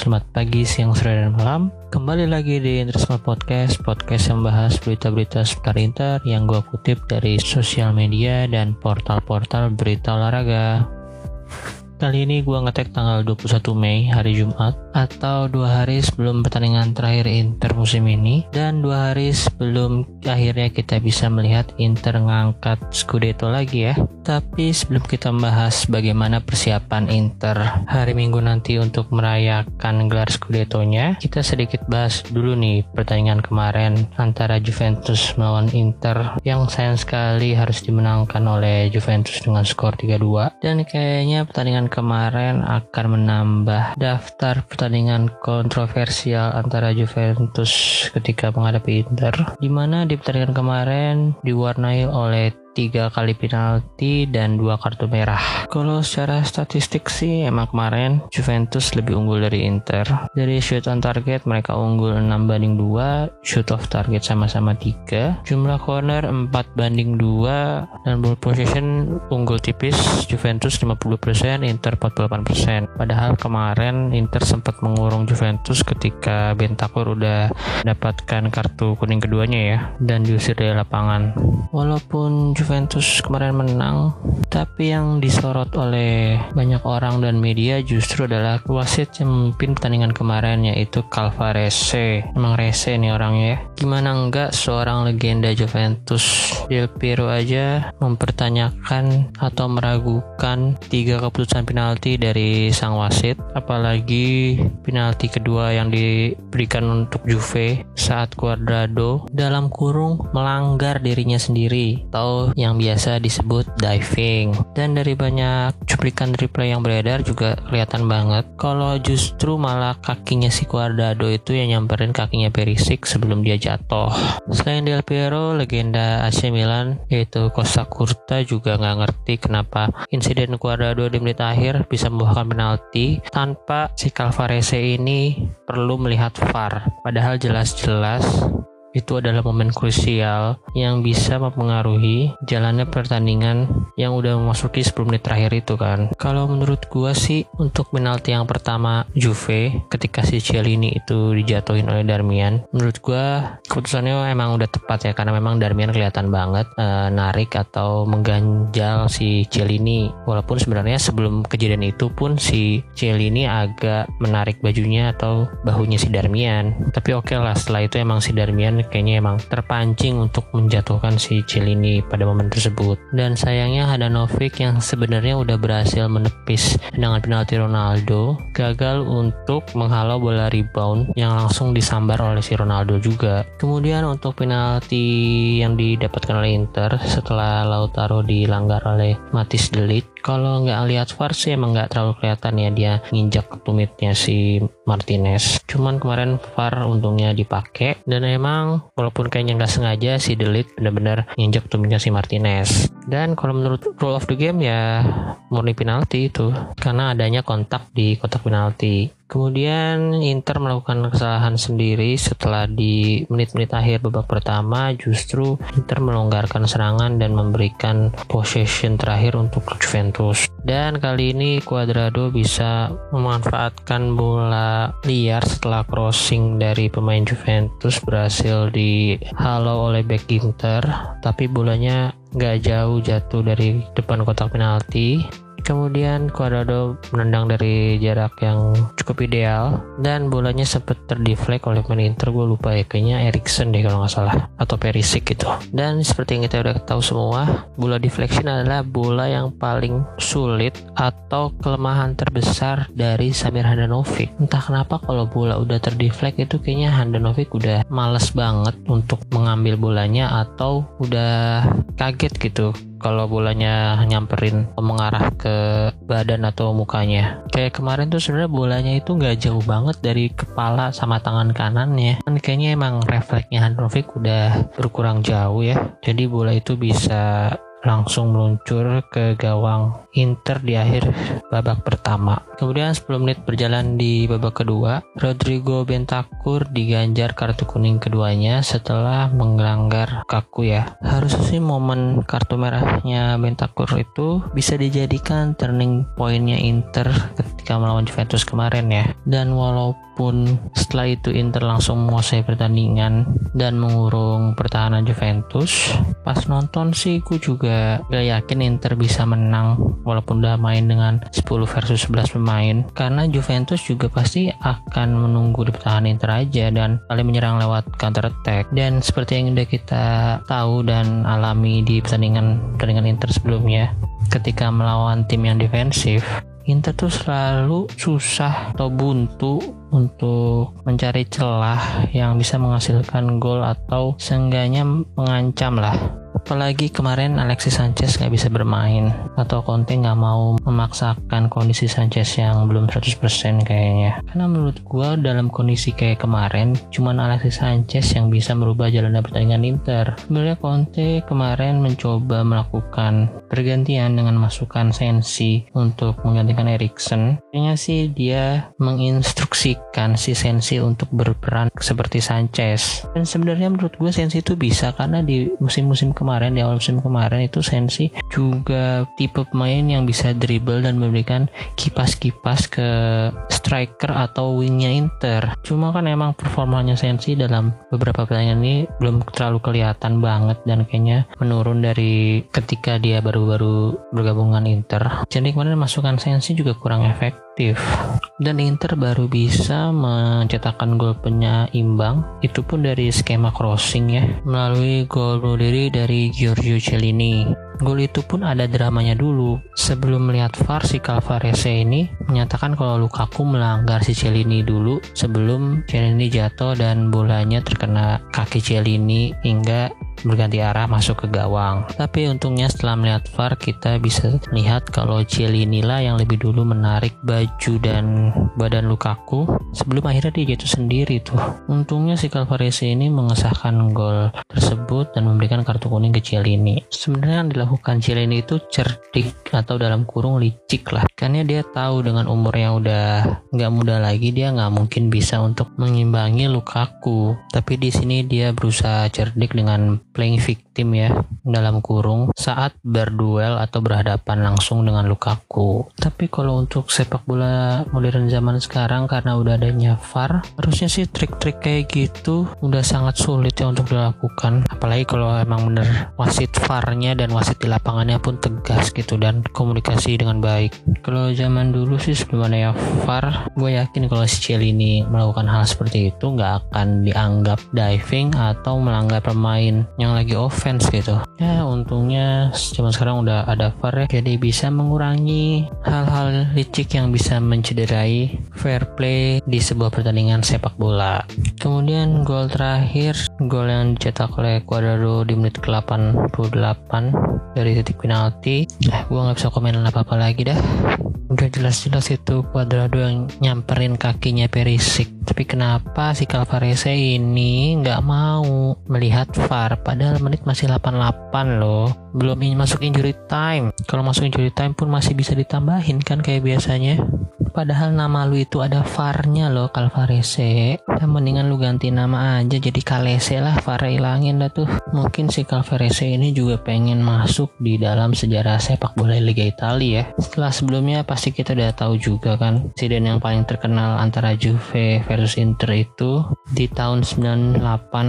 Selamat pagi, siang, sore, dan malam. Kembali lagi di Interisme Podcast Podcast yang bahas berita-berita seputar Inter Yang gue kutip dari sosial media dan portal-portal berita olahraga Kali ini gue ngetek tanggal 21 Mei hari Jumat atau dua hari sebelum pertandingan terakhir Inter musim ini dan dua hari sebelum akhirnya kita bisa melihat Inter ngangkat Scudetto lagi ya. Tapi sebelum kita membahas bagaimana persiapan Inter hari Minggu nanti untuk merayakan gelar Scudetto-nya, kita sedikit bahas dulu nih pertandingan kemarin antara Juventus melawan Inter yang sayang sekali harus dimenangkan oleh Juventus dengan skor 3-2 dan kayaknya pertandingan kemarin akan menambah daftar pertandingan kontroversial antara Juventus ketika menghadapi Inter di mana di pertandingan kemarin diwarnai oleh tiga kali penalti dan dua kartu merah. Kalau secara statistik sih emang kemarin Juventus lebih unggul dari Inter. Dari shoot on target mereka unggul 6 banding 2, shoot off target sama-sama 3, jumlah corner 4 banding 2 dan ball possession unggul tipis Juventus 50%, Inter 48%. Padahal kemarin Inter sempat mengurung Juventus ketika Bentakur udah mendapatkan kartu kuning keduanya ya dan diusir dari lapangan. Walaupun Juventus kemarin menang, tapi yang disorot oleh banyak orang dan media justru adalah wasit yang memimpin pertandingan kemarin yaitu Calvarese. Emang rese nih orangnya ya. Gimana enggak seorang legenda Juventus Del Piero aja mempertanyakan atau meragukan tiga keputusan penalti dari sang wasit, apalagi penalti kedua yang diberikan untuk Juve saat Cuadrado dalam kurung melanggar dirinya sendiri atau yang biasa disebut diving. Dan dari banyak cuplikan replay yang beredar juga kelihatan banget kalau justru malah kakinya si Cuadrado itu yang nyamperin kakinya Perisic sebelum dia jatuh. Selain Del Piero, legenda AC Milan yaitu Costa Curta juga nggak ngerti kenapa insiden Cuadrado di menit akhir bisa membuahkan penalti tanpa si Calvarese ini perlu melihat VAR. Padahal jelas-jelas itu adalah momen krusial yang bisa mempengaruhi jalannya pertandingan yang udah memasuki 10 menit terakhir itu kan. Kalau menurut gua sih untuk penalti yang pertama Juve ketika si Cialini itu dijatuhin oleh Darmian, menurut gua keputusannya emang udah tepat ya karena memang Darmian kelihatan banget e, narik atau mengganjal si Cialini. Walaupun sebenarnya sebelum kejadian itu pun si Cialini agak menarik bajunya atau bahunya si Darmian. Tapi oke okay lah setelah itu emang si Darmian kayaknya emang terpancing untuk menjatuhkan si Cilini pada momen tersebut. Dan sayangnya Hadanovic yang sebenarnya udah berhasil menepis tendangan penalti Ronaldo gagal untuk menghalau bola rebound yang langsung disambar oleh si Ronaldo juga. Kemudian untuk penalti yang didapatkan oleh Inter setelah Lautaro dilanggar oleh Matis Delit kalau nggak lihat VAR sih emang nggak terlalu kelihatan ya dia nginjak tumitnya si Martinez. Cuman kemarin VAR untungnya dipakai dan emang walaupun kayaknya nggak sengaja si Delit benar-benar nginjak tumitnya si Martinez. Dan kalau menurut rule of the game ya murni penalti itu karena adanya kontak di kotak penalti. Kemudian Inter melakukan kesalahan sendiri setelah di menit-menit akhir babak pertama justru Inter melonggarkan serangan dan memberikan possession terakhir untuk Juventus. Dan kali ini Cuadrado bisa memanfaatkan bola liar setelah crossing dari pemain Juventus berhasil dihalau oleh back Inter tapi bolanya nggak jauh jatuh dari depan kotak penalti Kemudian Cuadrado menendang dari jarak yang cukup ideal dan bolanya sempat terdeflect oleh pemain Inter gue lupa ya kayaknya Erikson deh kalau nggak salah atau Perisic gitu. Dan seperti yang kita udah tahu semua, bola deflection adalah bola yang paling sulit atau kelemahan terbesar dari Samir Handanovic. Entah kenapa kalau bola udah terdeflect itu kayaknya Handanovic udah males banget untuk mengambil bolanya atau udah kaget gitu kalau bolanya nyamperin mengarah ke badan atau mukanya. Kayak kemarin tuh sebenarnya bolanya itu nggak jauh banget dari kepala sama tangan kanannya. Kan kayaknya emang refleksnya Handrovic udah berkurang jauh ya. Jadi bola itu bisa langsung meluncur ke gawang Inter di akhir babak pertama. Kemudian 10 menit berjalan di babak kedua, Rodrigo Bentancur diganjar kartu kuning keduanya setelah melanggar kaku ya. Harusnya sih momen kartu merahnya Bentancur itu bisa dijadikan turning pointnya Inter ketika melawan Juventus kemarin ya. Dan walaupun setelah itu Inter langsung menguasai pertandingan dan mengurung pertahanan Juventus, pas nonton sih gue juga gak yakin Inter bisa menang walaupun udah main dengan 10 versus 11 pemain. Karena Juventus juga pasti akan menunggu di pertahanan Inter aja dan paling menyerang lewat counter attack. Dan seperti yang udah kita tahu dan alami di pertandingan pertandingan Inter sebelumnya ketika melawan tim yang defensif Inter tuh selalu susah atau buntu untuk mencari celah yang bisa menghasilkan gol atau seenggaknya mengancam lah Apalagi kemarin Alexis Sanchez nggak bisa bermain atau Conte nggak mau memaksakan kondisi Sanchez yang belum 100% kayaknya. Karena menurut gua dalam kondisi kayak kemarin cuman Alexis Sanchez yang bisa merubah jalannya pertandingan Inter. Sebenarnya Conte kemarin mencoba melakukan pergantian dengan masukan Sensi untuk menggantikan Erikson. Kayaknya sih dia menginstruksikan si Sensi untuk berperan seperti Sanchez. Dan sebenarnya menurut gue Sensi itu bisa karena di musim-musim kemarin di awal musim kemarin itu Sensi juga tipe pemain yang bisa dribble dan memberikan kipas-kipas ke striker atau wingnya Inter. Cuma kan emang performanya Sensi dalam beberapa pertandingan ini belum terlalu kelihatan banget dan kayaknya menurun dari ketika dia baru-baru bergabung dengan Inter. Jadi kemarin masukan Sensi juga kurang efektif dan Inter baru bisa mencetakkan gol penyeimbang itu pun dari skema crossing ya. Melalui gol bunuh dari Giorgio Cellini. Gol itu pun ada dramanya dulu. Sebelum melihat VAR, si Calvarese ini menyatakan kalau Lukaku melanggar si Cellini dulu sebelum Cellini jatuh dan bolanya terkena kaki Cellini hingga berganti arah masuk ke gawang. Tapi untungnya setelah melihat VAR kita bisa lihat kalau Cielini lah yang lebih dulu menarik baju dan badan Lukaku sebelum akhirnya dia jatuh sendiri tuh. Untungnya si Calvarese ini mengesahkan gol tersebut dan memberikan kartu kuning ke Cielini. Sebenarnya yang dilakukan Cielini itu cerdik atau dalam kurung licik lah. Karena dia tahu dengan umur yang udah nggak muda lagi dia nggak mungkin bisa untuk mengimbangi Lukaku. Tapi di sini dia berusaha cerdik dengan playing victim ya dalam kurung saat berduel atau berhadapan langsung dengan Lukaku. Tapi kalau untuk sepak bola modern zaman sekarang karena udah adanya VAR, harusnya sih trik-trik kayak gitu udah sangat sulit ya untuk dilakukan. Apalagi kalau emang bener wasit VAR-nya dan wasit di lapangannya pun tegas gitu dan komunikasi dengan baik. Kalau zaman dulu sih sebelum adanya VAR, gue yakin kalau si ini melakukan hal seperti itu nggak akan dianggap diving atau melanggar pemain yang lagi offense gitu. Ya untungnya zaman sekarang udah ada VAR ya. Jadi bisa mengurangi hal-hal licik yang bisa mencederai fair play di sebuah pertandingan sepak bola. Kemudian gol terakhir gol yang dicetak oleh Cuadrado di menit ke-88 dari titik penalti. Eh, gue nggak bisa komen apa-apa lagi dah. Udah jelas-jelas itu Cuadrado yang nyamperin kakinya Perisik tapi kenapa si Calvarese ini nggak mau melihat VAR padahal menit masih 88 loh. Belum masuk injury time. Kalau masuk injury time pun masih bisa ditambahin kan kayak biasanya Padahal nama lu itu ada farnya loh Calvarese. Ya mendingan lu ganti nama aja jadi Kalese lah. Var hilangin dah tuh. Mungkin si Calvarese ini juga pengen masuk di dalam sejarah sepak bola Liga Italia ya. Setelah sebelumnya pasti kita udah tahu juga kan. Insiden yang paling terkenal antara Juve versus Inter itu di tahun 98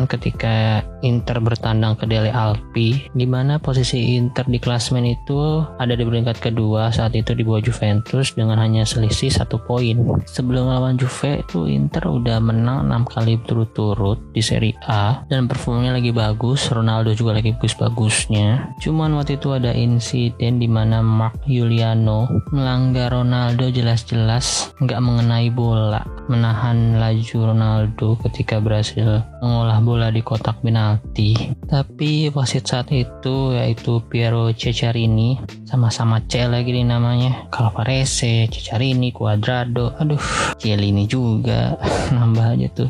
ketika Inter bertandang ke Dele Alpi. Di mana posisi Inter di klasmen itu ada di peringkat kedua saat itu di bawah Juventus dengan hanya selisih satu poin. Sebelum melawan Juve itu Inter udah menang 6 kali berturut-turut di Serie A dan performanya lagi bagus. Ronaldo juga lagi bagus-bagusnya. Cuman waktu itu ada insiden di mana Mark Juliano melanggar Ronaldo jelas-jelas nggak mengenai bola, menahan laju Ronaldo ketika berhasil mengolah bola di kotak penalti. Tapi wasit saat itu yaitu Piero Cecarini sama-sama C lagi di namanya. Calvarese, Cecarini, Cuadrado aduh ini juga. Nambah aja tuh.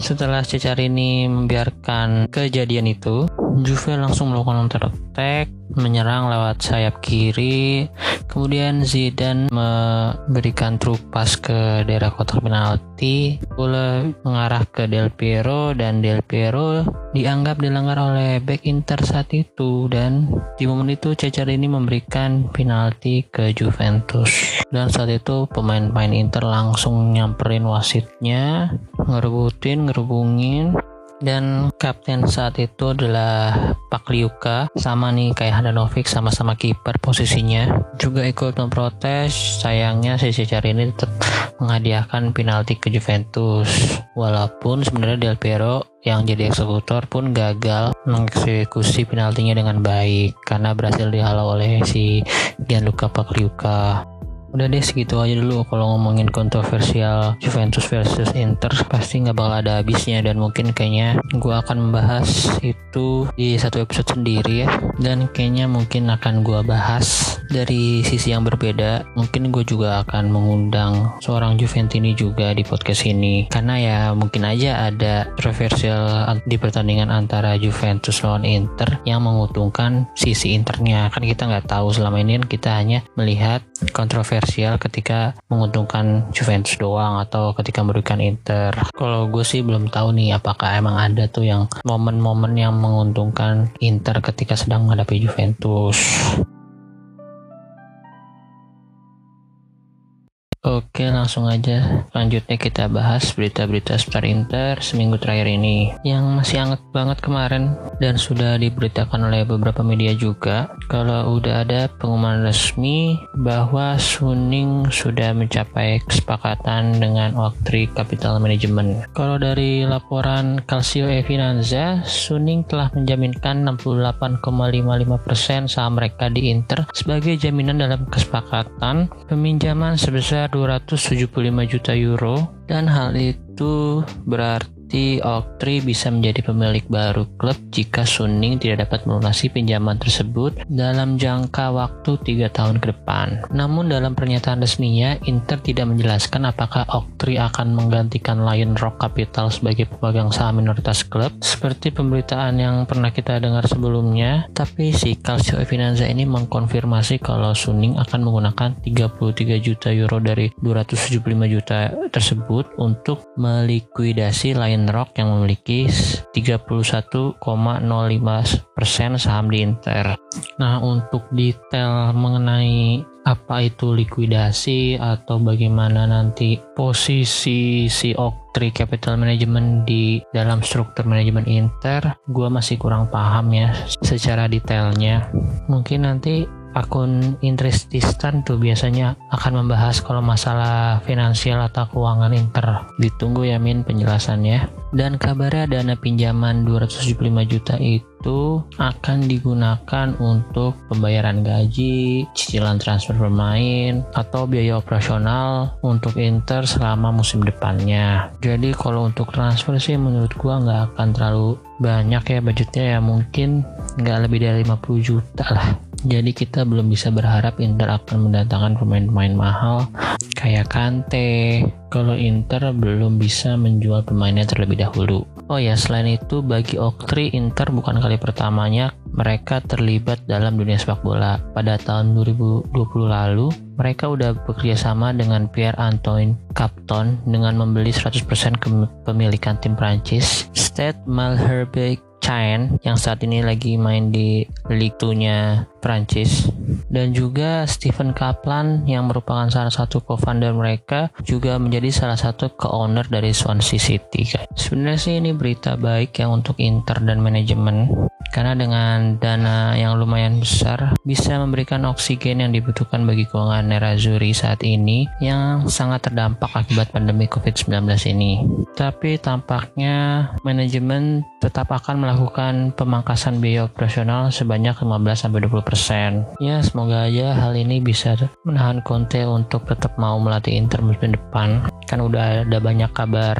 Setelah Cecar ini membiarkan kejadian itu Juve langsung melakukan counter attack menyerang lewat sayap kiri. Kemudian Zidane memberikan true pass ke daerah kotak penalti. Bola mengarah ke Del Piero dan Del Piero dianggap dilanggar oleh back Inter saat itu dan di momen itu Cecar ini memberikan penalti ke Juventus. Dan saat itu pemain-pemain Inter langsung nyamperin wasitnya, ngerebutin, ngerubungin dan kapten saat itu adalah Pak Liuka sama nih kayak Handanovic sama-sama kiper posisinya. Juga ikut memprotes sayangnya si cari ini tetap menghadiahkan penalti ke Juventus. Walaupun sebenarnya Del Piero yang jadi eksekutor pun gagal mengeksekusi penaltinya dengan baik karena berhasil dihalau oleh si Gianluca Pagliuca Udah deh segitu aja dulu. Kalau ngomongin kontroversial Juventus versus Inter pasti nggak bakal ada habisnya. Dan mungkin kayaknya gue akan membahas itu di satu episode sendiri ya. Dan kayaknya mungkin akan gue bahas dari sisi yang berbeda. Mungkin gue juga akan mengundang seorang Juventini juga di podcast ini. Karena ya mungkin aja ada kontroversial di pertandingan antara Juventus lawan Inter yang menguntungkan sisi Internya. Kan kita nggak tahu selama ini kan kita hanya melihat kontroversi kontroversial ketika menguntungkan Juventus doang atau ketika merugikan Inter. Kalau gue sih belum tahu nih apakah emang ada tuh yang momen-momen yang menguntungkan Inter ketika sedang menghadapi Juventus. Oke langsung aja. Selanjutnya kita bahas berita-berita seputar Inter seminggu terakhir ini Yang masih hangat banget kemarin Dan sudah diberitakan oleh beberapa media juga. Kalau udah ada pengumuman resmi Bahwa Suning sudah mencapai kesepakatan dengan Oaktri Capital Management. Kalau dari laporan Calcio e Suning telah menjaminkan 68,55% saham mereka di Inter Sebagai jaminan dalam kesepakatan Peminjaman sebesar 275 juta euro. Dan hal itu berarti berarti Oktri bisa menjadi pemilik baru klub jika Suning tidak dapat melunasi pinjaman tersebut dalam jangka waktu tiga tahun ke depan. Namun dalam pernyataan resminya, Inter tidak menjelaskan apakah Oktri akan menggantikan Lion Rock Capital sebagai pemegang saham minoritas klub seperti pemberitaan yang pernah kita dengar sebelumnya, tapi si Calcio Finanza ini mengkonfirmasi kalau Suning akan menggunakan 33 juta euro dari 275 juta tersebut untuk melikuidasi Lion Rock yang memiliki 31,05% saham di Inter. Nah, untuk detail mengenai apa itu likuidasi atau bagaimana nanti posisi si Oktri Capital Management di dalam struktur manajemen Inter, gue masih kurang paham ya secara detailnya. Mungkin nanti akun Intrististan tuh biasanya akan membahas kalau masalah finansial atau keuangan Inter. Ditunggu ya Min penjelasannya. Dan kabarnya dana pinjaman 275 juta itu akan digunakan untuk pembayaran gaji, cicilan transfer pemain, atau biaya operasional untuk Inter selama musim depannya. Jadi kalau untuk transfer sih menurut gua nggak akan terlalu banyak ya budgetnya ya mungkin nggak lebih dari 50 juta lah jadi kita belum bisa berharap Inter akan mendatangkan pemain-pemain mahal kayak Kante. Kalau Inter belum bisa menjual pemainnya terlebih dahulu. Oh ya, selain itu bagi Oktri Inter bukan kali pertamanya mereka terlibat dalam dunia sepak bola. Pada tahun 2020 lalu, mereka udah bekerja sama dengan Pierre Antoine Capton dengan membeli 100% kepemilikan tim Prancis. Stade Malherbe Caen yang saat ini lagi main di Ligue 2-nya Prancis dan juga Stephen Kaplan yang merupakan salah satu co-founder mereka juga menjadi salah satu co-owner dari Swansea City. Sebenarnya sih ini berita baik yang untuk Inter dan manajemen karena dengan dana yang lumayan besar bisa memberikan oksigen yang dibutuhkan bagi keuangan Nerazzurri saat ini yang sangat terdampak akibat pandemi COVID-19 ini. Tapi tampaknya manajemen tetap akan melakukan pemangkasan biaya operasional sebanyak 15-20%. Ya semoga aja hal ini bisa menahan Conte untuk tetap mau melatih Inter musim depan. Kan udah ada banyak kabar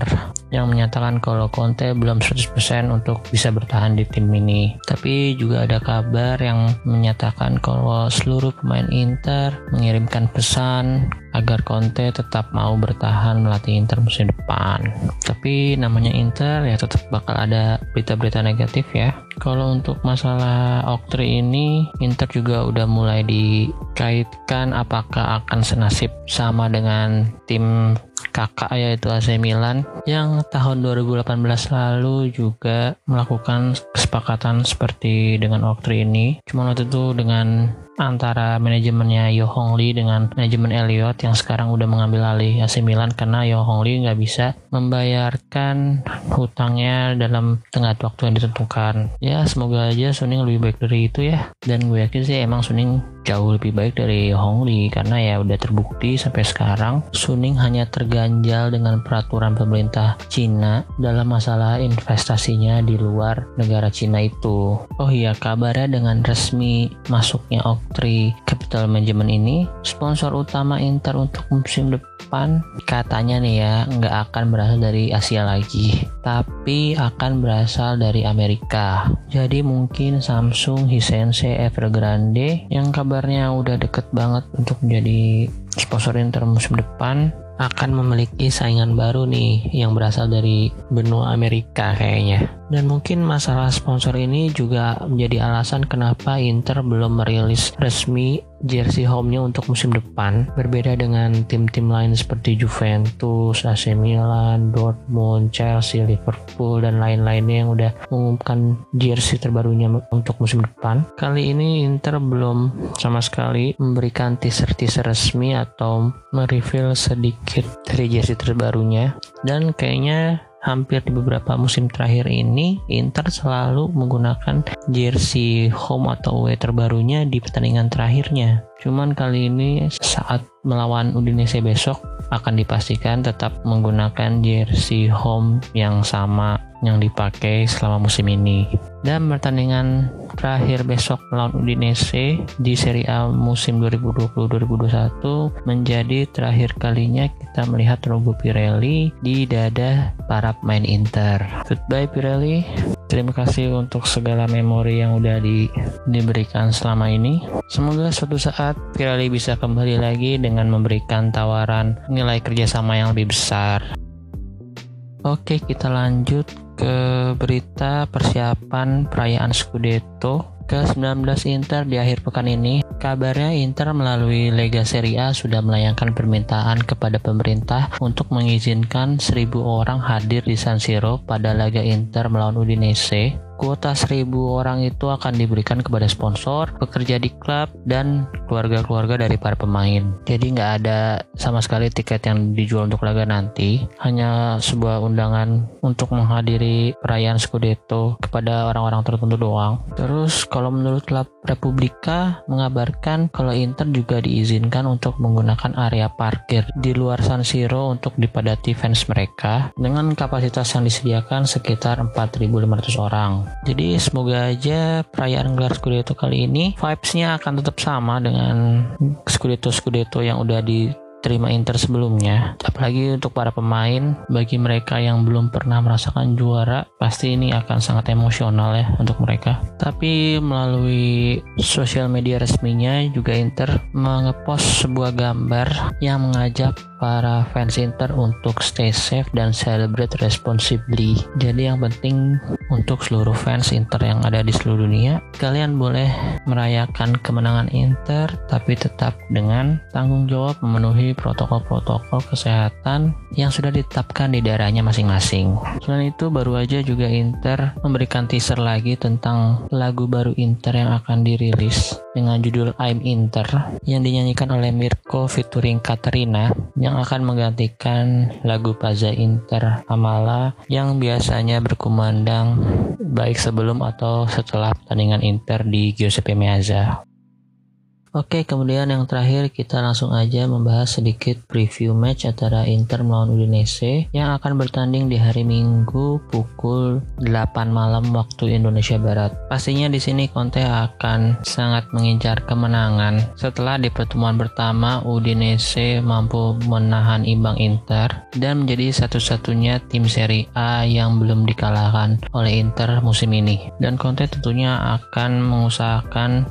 yang menyatakan kalau Conte belum 100% untuk bisa bertahan di tim ini. Tapi juga ada kabar yang menyatakan kalau seluruh pemain Inter mengirimkan pesan agar Conte tetap mau bertahan melatih Inter musim depan. Tapi namanya Inter ya tetap bakal ada berita-berita negatif ya. Kalau untuk masalah Oktri ini, Inter juga udah mulai dikaitkan apakah akan senasib sama dengan tim kakak yaitu AC Milan yang tahun 2018 lalu juga melakukan kesepakatan seperti dengan Oktri ini. Cuma waktu itu dengan antara manajemennya Yo Hong Lee dengan manajemen Elliot yang sekarang udah mengambil alih AC Milan karena Yo Hong Lee nggak bisa membayarkan hutangnya dalam tengah waktu yang ditentukan. Ya semoga aja Suning lebih baik dari itu ya. Dan gue yakin sih emang Suning jauh lebih baik dari Hong Lee karena ya udah terbukti sampai sekarang Suning hanya terganjal dengan peraturan pemerintah Cina dalam masalah investasinya di luar negara Cina itu. Oh iya kabarnya dengan resmi masuknya Oaktree Capital Management ini sponsor utama Inter untuk musim depan katanya nih ya nggak akan berasal dari Asia lagi tapi akan berasal dari Amerika. Jadi mungkin Samsung, Hisense, Evergrande yang kabarnya udah deket banget untuk menjadi sponsor Inter musim depan akan memiliki saingan baru nih yang berasal dari benua Amerika kayaknya. Dan mungkin masalah sponsor ini juga menjadi alasan kenapa Inter belum merilis resmi jersey home-nya untuk musim depan. Berbeda dengan tim-tim lain seperti Juventus, AC Milan, Dortmund, Chelsea, Liverpool, dan lain-lainnya yang udah mengumumkan jersey terbarunya untuk musim depan. Kali ini Inter belum sama sekali memberikan teaser-teaser resmi atau mereveal sedikit dari jersey terbarunya. Dan kayaknya hampir di beberapa musim terakhir ini Inter selalu menggunakan jersey home atau away terbarunya di pertandingan terakhirnya. Cuman kali ini saat melawan Udinese besok akan dipastikan tetap menggunakan jersey home yang sama yang dipakai selama musim ini. Dan pertandingan terakhir besok melawan Udinese di Serie A musim 2020-2021 menjadi terakhir kalinya kita melihat logo Pirelli di dada para pemain Inter. Goodbye Pirelli. Terima kasih untuk segala memori yang udah di, diberikan selama ini. Semoga suatu saat Pirelli bisa kembali lagi dengan memberikan tawaran nilai kerjasama yang lebih besar. Oke, kita lanjut ke berita persiapan perayaan Scudetto ke-19 Inter di akhir pekan ini. Kabarnya Inter melalui Lega Serie A sudah melayangkan permintaan kepada pemerintah untuk mengizinkan 1000 orang hadir di San Siro pada laga Inter melawan Udinese Kuota 1000 orang itu akan diberikan kepada sponsor, pekerja di klub, dan keluarga-keluarga dari para pemain. Jadi nggak ada sama sekali tiket yang dijual untuk laga nanti, hanya sebuah undangan untuk menghadiri perayaan Scudetto kepada orang-orang tertentu doang. Terus kalau menurut klub Republika mengabarkan kalau Inter juga diizinkan untuk menggunakan area parkir di luar San Siro untuk dipadati fans mereka dengan kapasitas yang disediakan sekitar 4.500 orang. Jadi semoga aja perayaan gelar Scudetto kali ini vibes-nya akan tetap sama dengan Scudetto-Scudetto yang udah di terima Inter sebelumnya. Apalagi untuk para pemain, bagi mereka yang belum pernah merasakan juara, pasti ini akan sangat emosional ya untuk mereka. Tapi melalui sosial media resminya juga Inter mengepost sebuah gambar yang mengajak para fans Inter untuk stay safe dan celebrate responsibly. Jadi yang penting untuk seluruh fans Inter yang ada di seluruh dunia, kalian boleh merayakan kemenangan Inter tapi tetap dengan tanggung jawab memenuhi protokol-protokol kesehatan yang sudah ditetapkan di daerahnya masing-masing. Selain itu baru aja juga Inter memberikan teaser lagi tentang lagu baru Inter yang akan dirilis dengan judul I'm Inter yang dinyanyikan oleh Mirko featuring Katerina yang akan menggantikan lagu Paza Inter Amala yang biasanya berkumandang baik sebelum atau setelah pertandingan Inter di Giuseppe Meazza. Oke, kemudian yang terakhir kita langsung aja membahas sedikit preview match antara Inter melawan Udinese yang akan bertanding di hari Minggu pukul 8 malam waktu Indonesia Barat. Pastinya di sini Conte akan sangat mengincar kemenangan setelah di pertemuan pertama Udinese mampu menahan imbang Inter dan menjadi satu-satunya tim Serie A yang belum dikalahkan oleh Inter musim ini. Dan Conte tentunya akan mengusahakan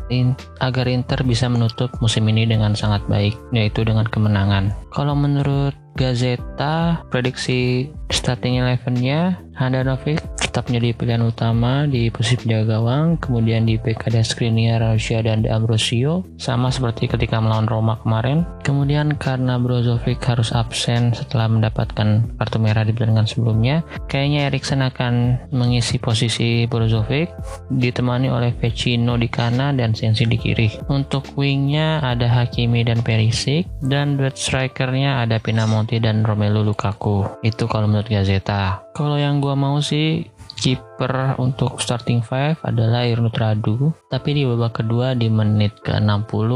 agar Inter bisa menutup musim ini dengan sangat baik, yaitu dengan kemenangan. Kalau menurut Gazeta, prediksi starting eleven-nya Handanovic tetap menjadi pilihan utama di posisi penjaga gawang, kemudian di PK dan Skriniar, Rusia dan Ambrosio, sama seperti ketika melawan Roma kemarin. Kemudian karena Brozovic harus absen setelah mendapatkan kartu merah di pertandingan sebelumnya, kayaknya Eriksen akan mengisi posisi Brozovic, ditemani oleh Vecino di kanan dan Sensi di kiri. Untuk wingnya ada Hakimi dan Perisic, dan duet strikernya ada Pinamonti dan Romelu Lukaku. Itu kalau menurut Gazeta. Kalau yang gua mau sih kiper untuk starting five adalah Irnut Radu, tapi di babak kedua di menit ke-60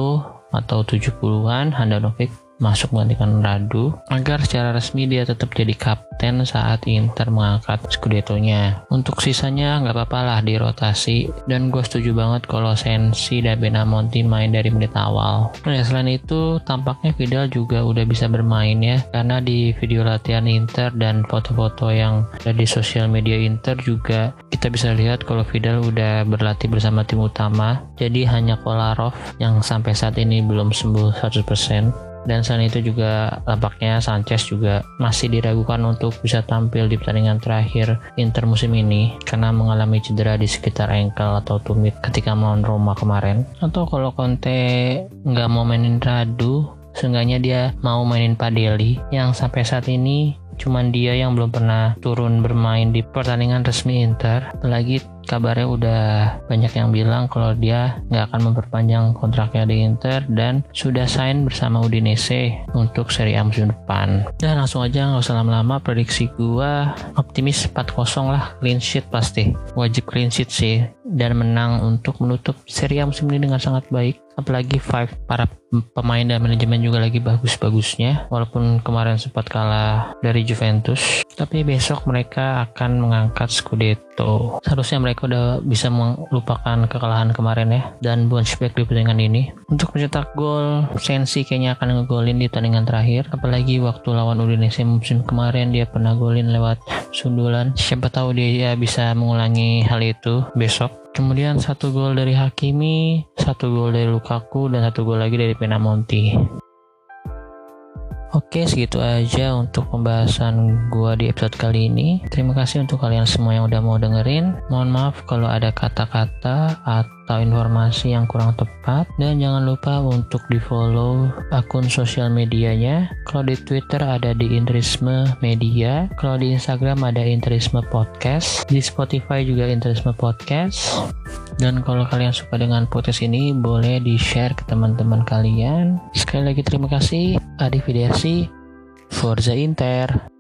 atau 70-an Handanovic masuk menggantikan Radu agar secara resmi dia tetap jadi kapten saat Inter mengangkat Scudetto-nya. Untuk sisanya nggak apa-apa lah dirotasi dan gue setuju banget kalau Sensi dan Benamonti main dari menit awal. Nah selain itu tampaknya Vidal juga udah bisa bermain ya karena di video latihan Inter dan foto-foto yang ada di sosial media Inter juga kita bisa lihat kalau Vidal udah berlatih bersama tim utama jadi hanya Kolarov yang sampai saat ini belum sembuh 100% dan selain itu juga tampaknya Sanchez juga masih diragukan untuk bisa tampil di pertandingan terakhir Inter musim ini karena mengalami cedera di sekitar ankle atau tumit ketika melawan Roma kemarin. Atau kalau Conte nggak mau mainin Radu seenggaknya dia mau mainin Padeli yang sampai saat ini cuman dia yang belum pernah turun bermain di pertandingan resmi Inter. Apalagi kabarnya udah banyak yang bilang kalau dia nggak akan memperpanjang kontraknya di Inter dan sudah sign bersama Udinese untuk Serie A musim depan. Dan langsung aja nggak usah lama-lama prediksi gua optimis 4-0 lah clean sheet pasti. Wajib clean sheet sih dan menang untuk menutup Serie A musim ini dengan sangat baik. Apalagi Five para pemain dan manajemen juga lagi bagus-bagusnya walaupun kemarin sempat kalah dari Juventus tapi besok mereka akan mengangkat Scudetto. Seharusnya mereka udah bisa melupakan kekalahan kemarin ya dan bounce back di pertandingan ini. Untuk mencetak gol, Sensi kayaknya akan ngegolin di pertandingan terakhir. Apalagi waktu lawan Udinese musim kemarin dia pernah golin lewat sundulan. Siapa tahu dia ya bisa mengulangi hal itu besok. Kemudian satu gol dari Hakimi, satu gol dari Lukaku, dan satu gol lagi dari Penamonti. Oke, segitu aja untuk pembahasan gua di episode kali ini. Terima kasih untuk kalian semua yang udah mau dengerin. Mohon maaf kalau ada kata-kata atau informasi yang kurang tepat dan jangan lupa untuk di-follow akun sosial medianya. Kalau di Twitter ada di Intrisme Media, kalau di Instagram ada Intrisme Podcast, di Spotify juga Intrisme Podcast. Dan kalau kalian suka dengan podcast ini, boleh di-share ke teman-teman kalian. Sekali lagi terima kasih. Adi Fidiasi, Forza Inter.